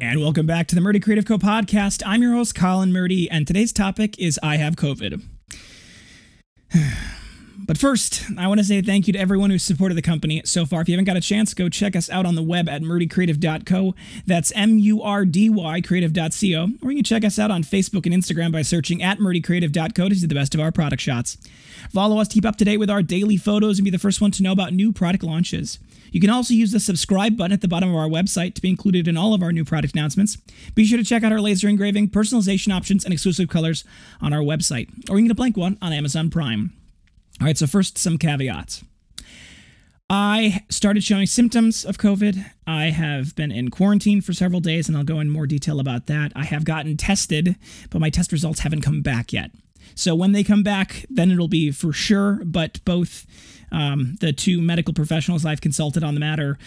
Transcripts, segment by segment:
And welcome back to the Murdy Creative Co podcast. I'm your host, Colin Murdy, and today's topic is I have COVID. But first, I want to say thank you to everyone who's supported the company so far. If you haven't got a chance, go check us out on the web at murdycreative.co. That's M U R D Y creative.co. Or you can check us out on Facebook and Instagram by searching at murdycreative.co to see the best of our product shots. Follow us, to keep up to date with our daily photos, and be the first one to know about new product launches. You can also use the subscribe button at the bottom of our website to be included in all of our new product announcements. Be sure to check out our laser engraving, personalization options, and exclusive colors on our website, or you can get a blank one on Amazon Prime. All right, so first, some caveats. I started showing symptoms of COVID. I have been in quarantine for several days, and I'll go in more detail about that. I have gotten tested, but my test results haven't come back yet. So when they come back, then it'll be for sure. But both um, the two medical professionals I've consulted on the matter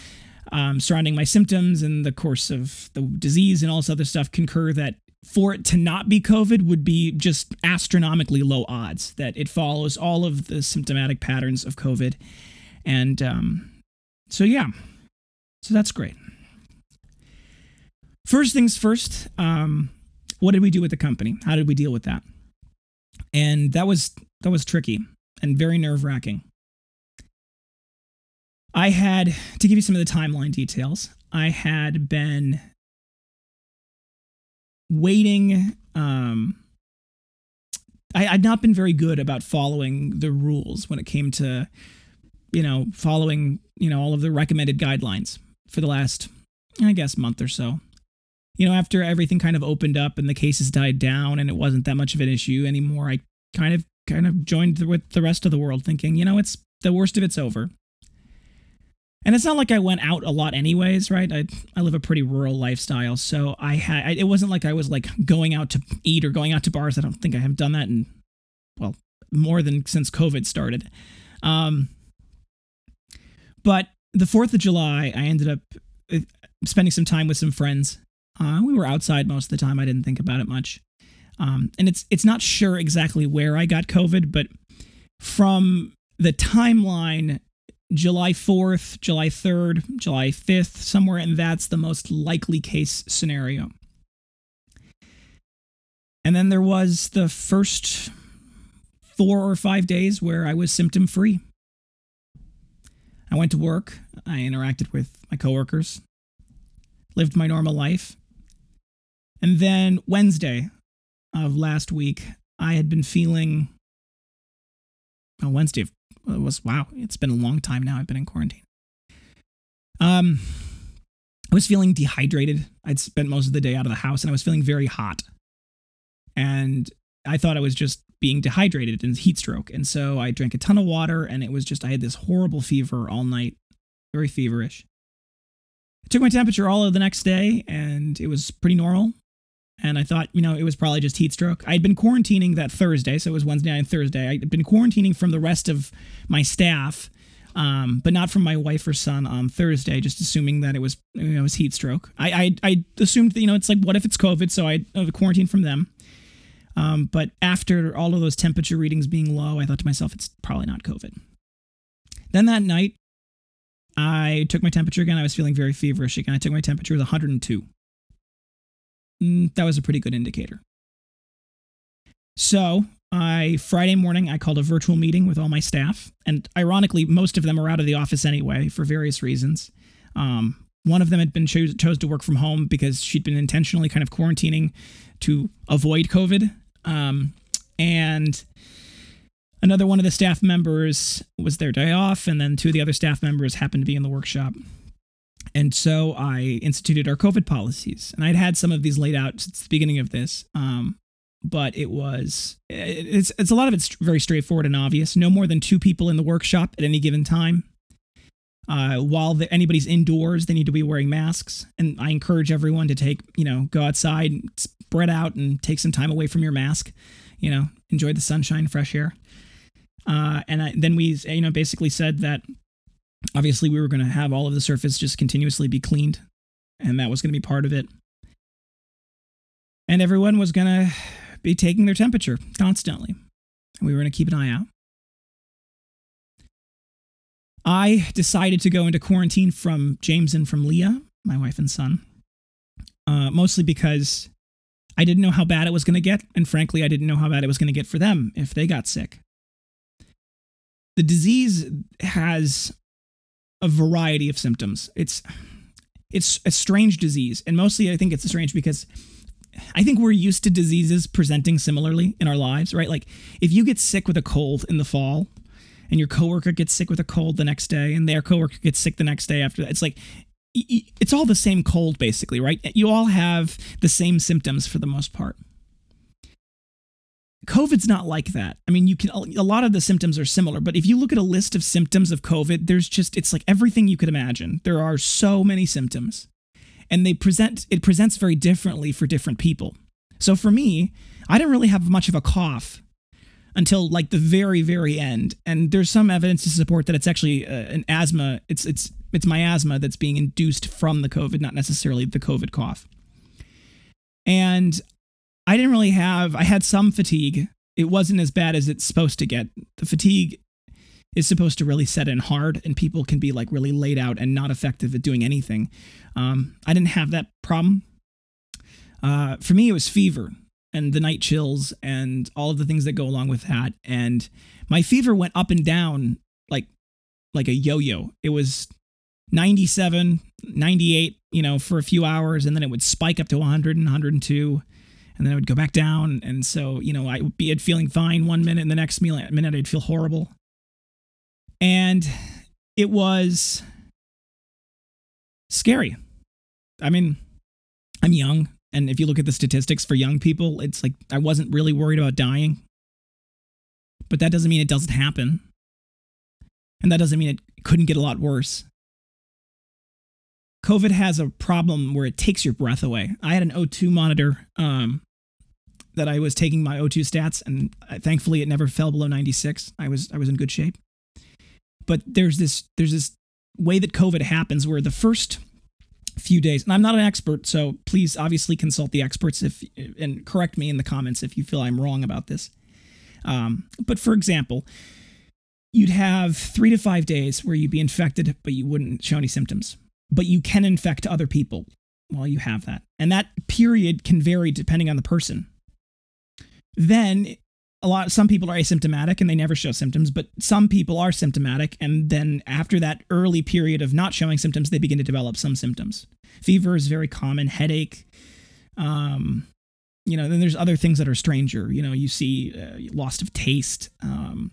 um, surrounding my symptoms and the course of the disease and all this other stuff concur that for it to not be COVID would be just astronomically low odds, that it follows all of the symptomatic patterns of COVID. And um, so, yeah, so that's great. First things first, um, what did we do with the company? How did we deal with that? And that was that was tricky and very nerve wracking. I had to give you some of the timeline details. I had been waiting. Um, I, I'd not been very good about following the rules when it came to, you know, following, you know, all of the recommended guidelines for the last, I guess, month or so. You know, after everything kind of opened up and the cases died down and it wasn't that much of an issue anymore, I kind of kind of joined with the rest of the world thinking, you know, it's the worst of it's over. And it's not like I went out a lot anyways, right? I I live a pretty rural lifestyle, so I had it wasn't like I was like going out to eat or going out to bars. I don't think I have done that in well, more than since COVID started. Um but the 4th of July, I ended up uh, spending some time with some friends. Uh, we were outside most of the time. I didn't think about it much. Um, and it's it's not sure exactly where I got COVID, but from the timeline July 4th, July 3rd, July 5th, somewhere, and that's the most likely case scenario. And then there was the first four or five days where I was symptom free. I went to work, I interacted with my coworkers, lived my normal life. And then Wednesday of last week, I had been feeling. Oh, Wednesday of it was wow. It's been a long time now. I've been in quarantine. Um, I was feeling dehydrated. I'd spent most of the day out of the house, and I was feeling very hot. And I thought I was just being dehydrated and heat stroke. And so I drank a ton of water, and it was just I had this horrible fever all night, very feverish. I took my temperature all of the next day, and it was pretty normal and I thought, you know, it was probably just heat stroke. I'd been quarantining that Thursday, so it was Wednesday and Thursday. I'd been quarantining from the rest of my staff, um, but not from my wife or son on Thursday, just assuming that it was you know, it was heat stroke. I, I I assumed that you know it's like what if it's COVID, so I quarantined from them. Um, but after all of those temperature readings being low, I thought to myself, it's probably not COVID. Then that night, I took my temperature again. I was feeling very feverish again. I took my temperature, it was 102 mm, that was a pretty good indicator. So, I Friday morning I called a virtual meeting with all my staff, and ironically, most of them are out of the office anyway for various reasons. Um, one of them had been chose, chose to work from home because she'd been intentionally kind of quarantining to avoid COVID, um, and another one of the staff members was their day off, and then two of the other staff members happened to be in the workshop. And so I instituted our COVID policies. And I'd had some of these laid out since the beginning of this. Um, but it was it's it's a lot of it's very straightforward and obvious. No more than two people in the workshop at any given time. Uh, while the, anybody's indoors, they need to be wearing masks. And I encourage everyone to take you know go outside, spread out, and take some time away from your mask. You know, enjoy the sunshine, fresh air. Uh, and I, then we you know basically said that obviously we were going to have all of the surface just continuously be cleaned and that was going to be part of it and everyone was going to be taking their temperature constantly and we were going to keep an eye out i decided to go into quarantine from james and from leah my wife and son uh, mostly because I didn't know how bad it was going to get, and frankly, I didn't know how bad it was going to get for them if they got sick. The disease has a variety of symptoms. It's it's a strange disease, and mostly I think it's strange because I think we're used to diseases presenting similarly in our lives, right? Like if you get sick with a cold in the fall, and your coworker gets sick with a cold the next day, and their coworker gets sick the next day after that, it's like it's all the same cold basically, right? You all have the same symptoms for the most part. COVID's not like that. I mean, you can a lot of the symptoms are similar, but if you look at a list of symptoms of COVID, there's just it's like everything you could imagine. There are so many symptoms. And they present it presents very differently for different people. So for me, I didn't really have much of a cough until like the very very end and there's some evidence to support that it's actually uh, an asthma it's it's it's my asthma that's being induced from the covid not necessarily the covid cough and i didn't really have i had some fatigue. It wasn't as bad as it's supposed to get. The fatigue is supposed to really set in hard and people can be like really laid out and not effective at doing anything. Um, i didn't have that problem. Uh, for me it was fever and the night chills and all of the things that go along with that. And my fever went up and down like like a yo-yo. It was 97, 98, you know, for a few hours and then it would spike up to 100 and 102 and then I would go back down and so, you know, I would be feeling fine one minute and the next minute I'd feel horrible. And it was scary. I mean, I'm young. And if you look at the statistics for young people, it's like I wasn't really worried about dying. But that doesn't mean it doesn't happen. And that doesn't mean it couldn't get a lot worse. COVID has a problem where it takes your breath away. I had an O2 monitor um, that I was taking my O2 stats, and thankfully it never fell below 96. I was I was in good shape. But there's this there's this way that COVID happens where the first few days and i'm not an expert so please obviously consult the experts if and correct me in the comments if you feel i'm wrong about this um, but for example you'd have three to five days where you'd be infected but you wouldn't show any symptoms but you can infect other people while you have that. And that period can vary depending on the person. Then a lot some people are asymptomatic and they never show symptoms but some people are symptomatic and then after that early period of not showing symptoms they begin to develop some symptoms. Fever is very common headache um you know then there's other things that are stranger. You know you see uh, loss of taste um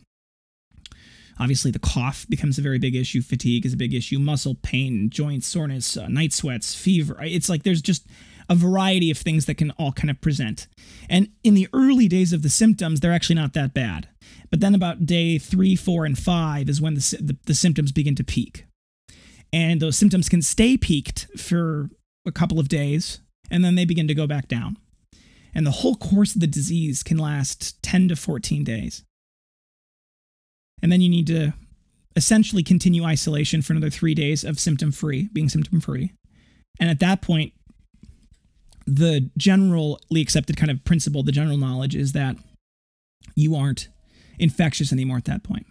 obviously the cough becomes a very big issue fatigue is a big issue muscle pain joint soreness uh, night sweats fever it's like there's just a variety of things that can all kind of present. And in the early days of the symptoms, they're actually not that bad. But then about day three, four, and five is when the, the, the symptoms begin to peak. And those symptoms can stay peaked for a couple of days, and then they begin to go back down. And the whole course of the disease can last 10 to 14 days. And then you need to essentially continue isolation for another three days of symptom free, being symptom free. And at that point, the generally accepted kind of principle, the general knowledge is that you aren't infectious anymore at that point.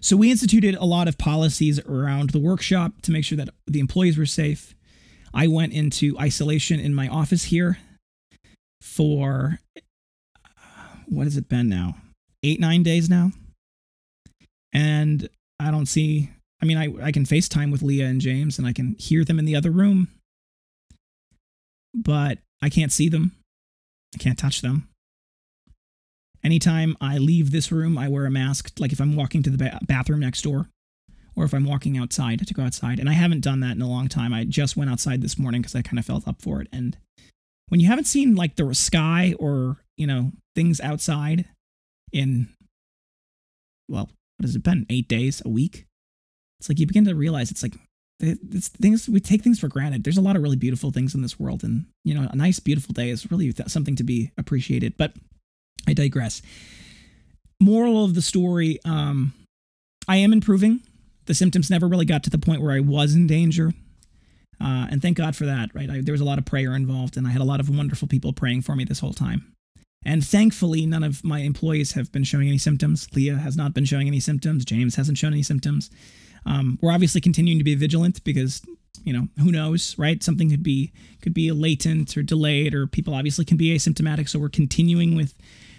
So we instituted a lot of policies around the workshop to make sure that the employees were safe. I went into isolation in my office here for what has it been now? Eight, nine days now. And I don't see, I mean, I, I can FaceTime with Leah and James and I can hear them in the other room but I can't see them. I can't touch them. Anytime I leave this room, I wear a mask, like if I'm walking to the ba- bathroom next door or if I'm walking outside to go outside. And I haven't done that in a long time. I just went outside this morning because I kind of felt up for it. And when you haven't seen like the sky or, you know, things outside in, well, what has it been? Eight days, a week? It's like you begin to realize it's like it's things we take things for granted. There's a lot of really beautiful things in this world, and you know, a nice, beautiful day is really something to be appreciated. But I digress. Moral of the story: um, I am improving. The symptoms never really got to the point where I was in danger, uh, and thank God for that. Right, I, there was a lot of prayer involved, and I had a lot of wonderful people praying for me this whole time. And thankfully, none of my employees have been showing any symptoms. Leah has not been showing any symptoms. James hasn't shown any symptoms. Um, we're obviously continuing to be vigilant because you know, who knows, right? Something could be could be latent or delayed, or people obviously can be asymptomatic. So we're continuing with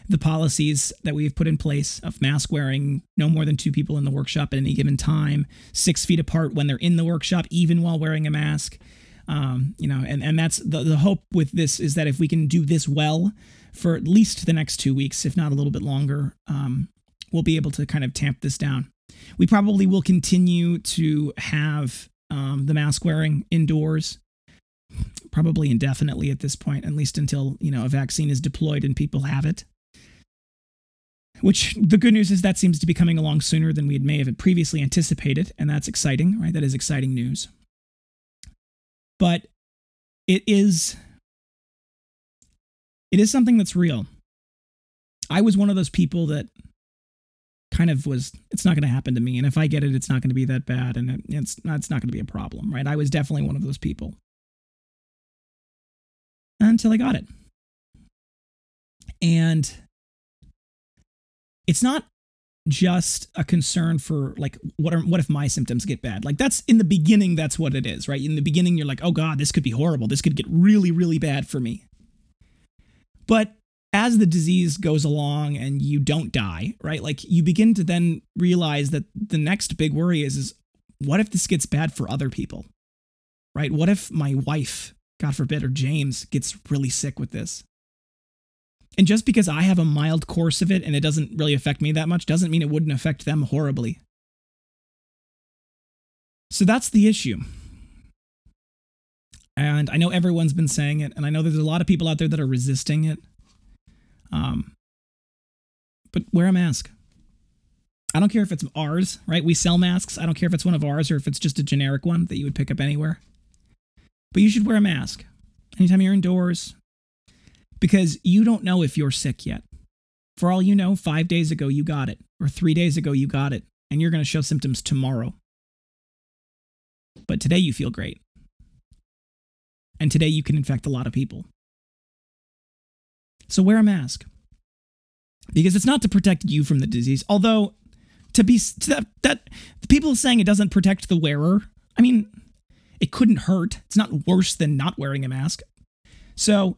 the policies that we've put in place of mask wearing, no more than two people in the workshop at any given time, six feet apart when they're in the workshop, even while wearing a mask. Um, you know, and, and that's the, the hope with this is that if we can do this well for at least the next two weeks, if not a little bit longer, um, we'll be able to kind of tamp this down. We probably will continue to have um, the mask wearing indoors, probably indefinitely at this point, at least until you know a vaccine is deployed and people have it. Which the good news is that seems to be coming along sooner than we may have previously anticipated, and that's exciting, right? That is exciting news. But it is it is something that's real. I was one of those people that kind of was it's not going to happen to me and if i get it it's not going to be that bad and it's not, it's not going to be a problem right? I was definitely one of those people. Until i got it. And it's not just a concern for like what are what if my symptoms get bad? Like that's in the beginning that's what it is right? In the beginning you're like oh god this could be horrible. This could get really really bad for me but as the disease goes along and you don't die, right? Like you begin to then realize that the next big worry is is what if this gets bad for other people? Right? What if my wife, God forbid, or James gets really sick with this? And just because I have a mild course of it and it doesn't really affect me that much doesn't mean it wouldn't affect them horribly. So that's the issue. And I know everyone's been saying it, and I know there's a lot of people out there that are resisting it. Um, but wear a mask. I don't care if it's ours, right? We sell masks. I don't care if it's one of ours or if it's just a generic one that you would pick up anywhere. But you should wear a mask anytime you're indoors because you don't know if you're sick yet. For all you know, five days ago you got it, or three days ago you got it, and you're going to show symptoms tomorrow. But today you feel great. And today you can infect a lot of people. So wear a mask. Because it's not to protect you from the disease. Although, to be to that, that people saying it doesn't protect the wearer, I mean, it couldn't hurt. It's not worse than not wearing a mask. So,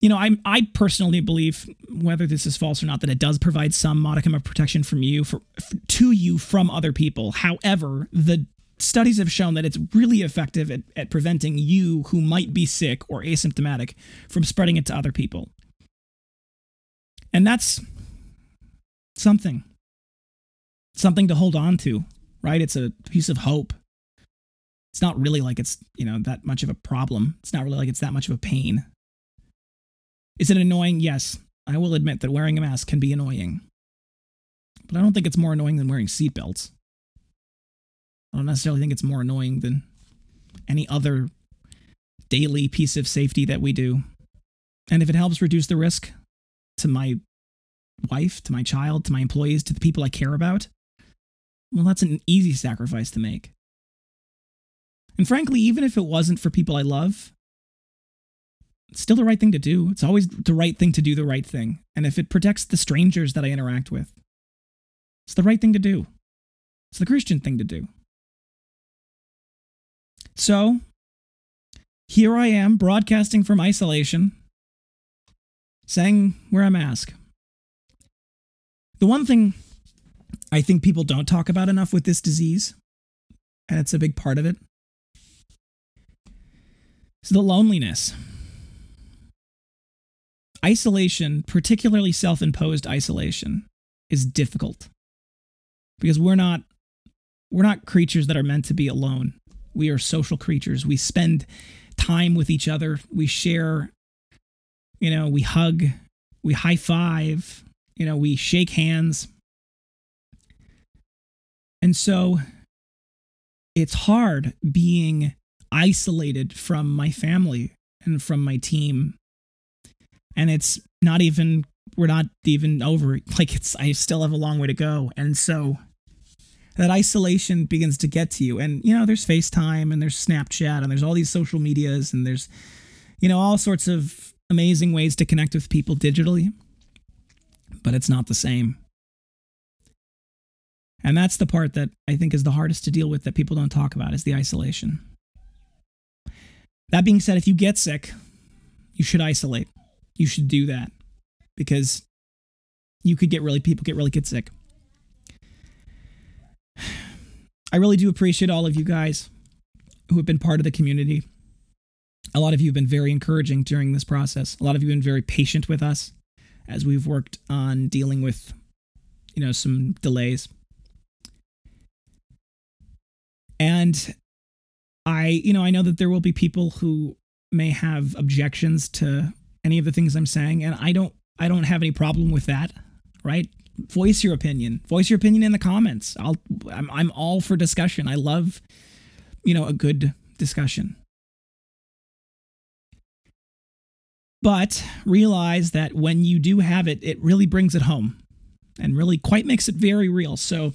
you know, I I personally believe whether this is false or not that it does provide some modicum of protection from you for, to you from other people. However, the studies have shown that it's really effective at, at preventing you who might be sick or asymptomatic from spreading it to other people. And that's something. Something to hold on to, right? It's a piece of hope. It's not really like it's, you know, that much of a problem. It's not really like it's that much of a pain. Is it annoying? Yes. I will admit that wearing a mask can be annoying. But I don't think it's more annoying than wearing seatbelts. I don't necessarily think it's more annoying than any other daily piece of safety that we do. And if it helps reduce the risk, to my wife, to my child, to my employees, to the people I care about, well, that's an easy sacrifice to make. And frankly, even if it wasn't for people I love, it's still the right thing to do. It's always the right thing to do the right thing. And if it protects the strangers that I interact with, it's the right thing to do. It's the Christian thing to do. So, here I am broadcasting from isolation saying wear a mask. The one thing I think people don't talk about enough with this disease, and it's a big part of it, is the loneliness. Isolation, particularly self imposed isolation, is difficult because we're not we're not creatures that are meant to be alone. We are social creatures. We spend time with each other. We share you know, we hug, we high five, you know, we shake hands. And so it's hard being isolated from my family and from my team. And it's not even, we're not even over. Like, it's, I still have a long way to go. And so that isolation begins to get to you. And, you know, there's FaceTime and there's Snapchat and there's all these social medias and there's, you know, all sorts of amazing ways to connect with people digitally, but it's not the same. And that's the part that I think is the hardest to deal with that people don't talk about is the isolation. That being said, if you get sick, you should isolate. You should do that because you could get really, people get really get sick. I really do appreciate all of you guys who have been part of the community. A lot of you have been very encouraging during this process. A lot of you have been very patient with us as we've worked on dealing with, you know, some delays. And I, you know, I know that there will be people who may have objections to any of the things I'm saying, and I don't I don't have any problem with that, right? Voice your opinion. Voice your opinion in the comments. I'll I'm I'm all for discussion. I love, you know, a good discussion. But realize that when you do have it, it really brings it home and really quite makes it very real. So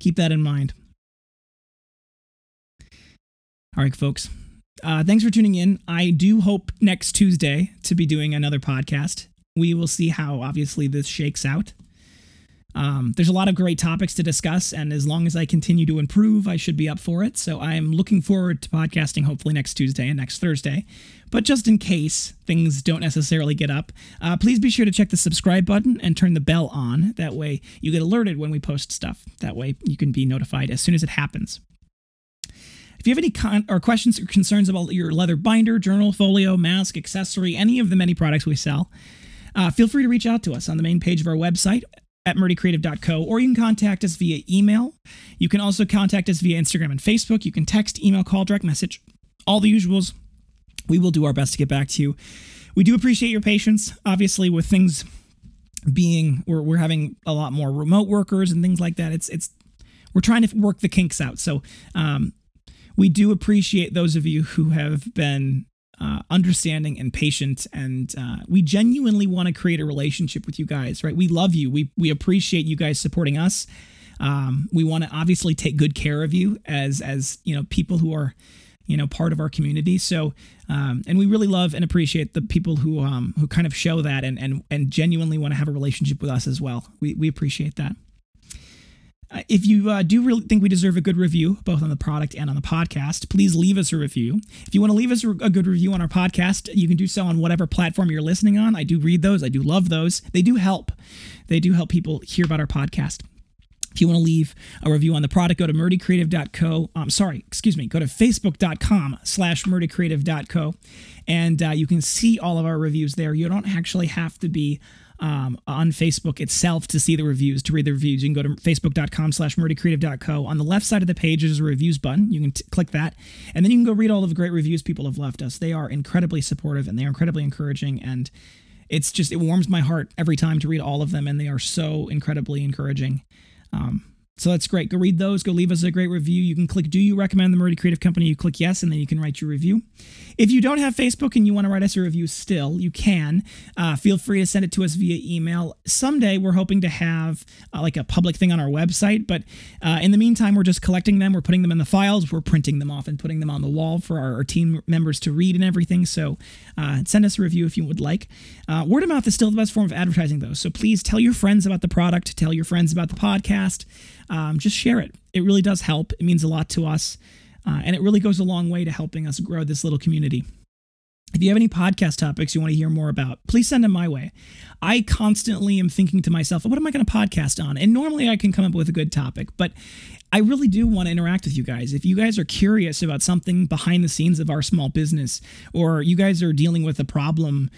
keep that in mind. All right, folks. Uh, thanks for tuning in. I do hope next Tuesday to be doing another podcast. We will see how obviously this shakes out. Um, there's a lot of great topics to discuss, and as long as I continue to improve, I should be up for it. So I'm looking forward to podcasting hopefully next Tuesday and next Thursday. But just in case things don't necessarily get up, uh, please be sure to check the subscribe button and turn the bell on. That way you get alerted when we post stuff. That way you can be notified as soon as it happens. If you have any con- or questions or concerns about your leather binder, journal, folio, mask, accessory, any of the many products we sell, uh, feel free to reach out to us on the main page of our website at murdycreative.co, or you can contact us via email. You can also contact us via Instagram and Facebook. You can text, email, call, direct message, all the usuals. We will do our best to get back to you. We do appreciate your patience, obviously, with things being we're, we're having a lot more remote workers and things like that. It's it's we're trying to work the kinks out. So um, we do appreciate those of you who have been uh, understanding and patient and uh, we genuinely want to create a relationship with you guys right? We love you. We we appreciate you guys supporting us. Um, we want to obviously take good care of you as as you know people who are you know part of our community. So um, and we really love and appreciate the people who um, who kind of show that and and and genuinely want to have a relationship with us as well. We we appreciate that if you uh, do really think we deserve a good review, both on the product and on the podcast, please leave us a review. If you want to leave us a good review on our podcast, you can do so on whatever platform you're listening on. I do read those, I do love those. They do help. They do help people hear about our podcast. If you want to leave a review on the product, go to murdycreative.co. I'm um, sorry, excuse me. Go to facebook.com slash murdycreative.co and uh, you can see all of our reviews there. You don't actually have to be um, on Facebook itself to see the reviews, to read the reviews. You can go to facebook.com slash murdycreative.co. On the left side of the page, there's a reviews button. You can t- click that, and then you can go read all of the great reviews people have left us. They are incredibly supportive and they are incredibly encouraging. And it's just, it warms my heart every time to read all of them. And they are so incredibly encouraging. Um, so that's great. Go read those. Go leave us a great review. You can click Do you recommend the Murdy Creative Company? You click yes, and then you can write your review. If you don't have Facebook and you want to write us a review still, you can. Uh, feel free to send it to us via email. Someday we're hoping to have uh, like a public thing on our website, but uh, in the meantime, we're just collecting them. We're putting them in the files. We're printing them off and putting them on the wall for our, our team members to read and everything. So uh, send us a review if you would like. Uh, word of mouth is still the best form of advertising, though. So please tell your friends about the product, tell your friends about the podcast um, just share it. It really does help. It means a lot to us. Uh, and it really goes a long way to helping us grow this little community. If you have any podcast topics you want to hear more about, please send them my way. I constantly am thinking to myself, what am I going to podcast on? And normally I can come up with a good topic, but I really do want to interact with you guys. If you guys are curious about something behind the scenes of our small business, or you guys are dealing with a problem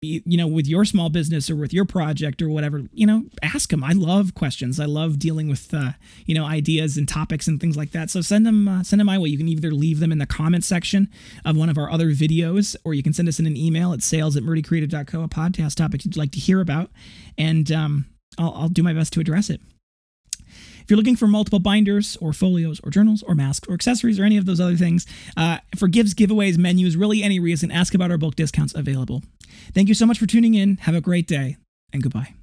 you know with your small business or with your project or whatever you know ask them i love questions. I love dealing with uh, you know ideas and topics and things like that. So send them uh, send them my way. You can either leave them in the comment section of one of our other videos or you can send us in an email at sales at murdycreative.co a podcast topic you'd like to hear about. And um, I'll, I'll do my best to address it if you're looking for multiple binders or folios or journals or masks or accessories or any of those other things, uh, for gifts, giveaways, menus, really any reason, ask about our bulk discounts available. Thank you so much for tuning in. Have a great day and goodbye.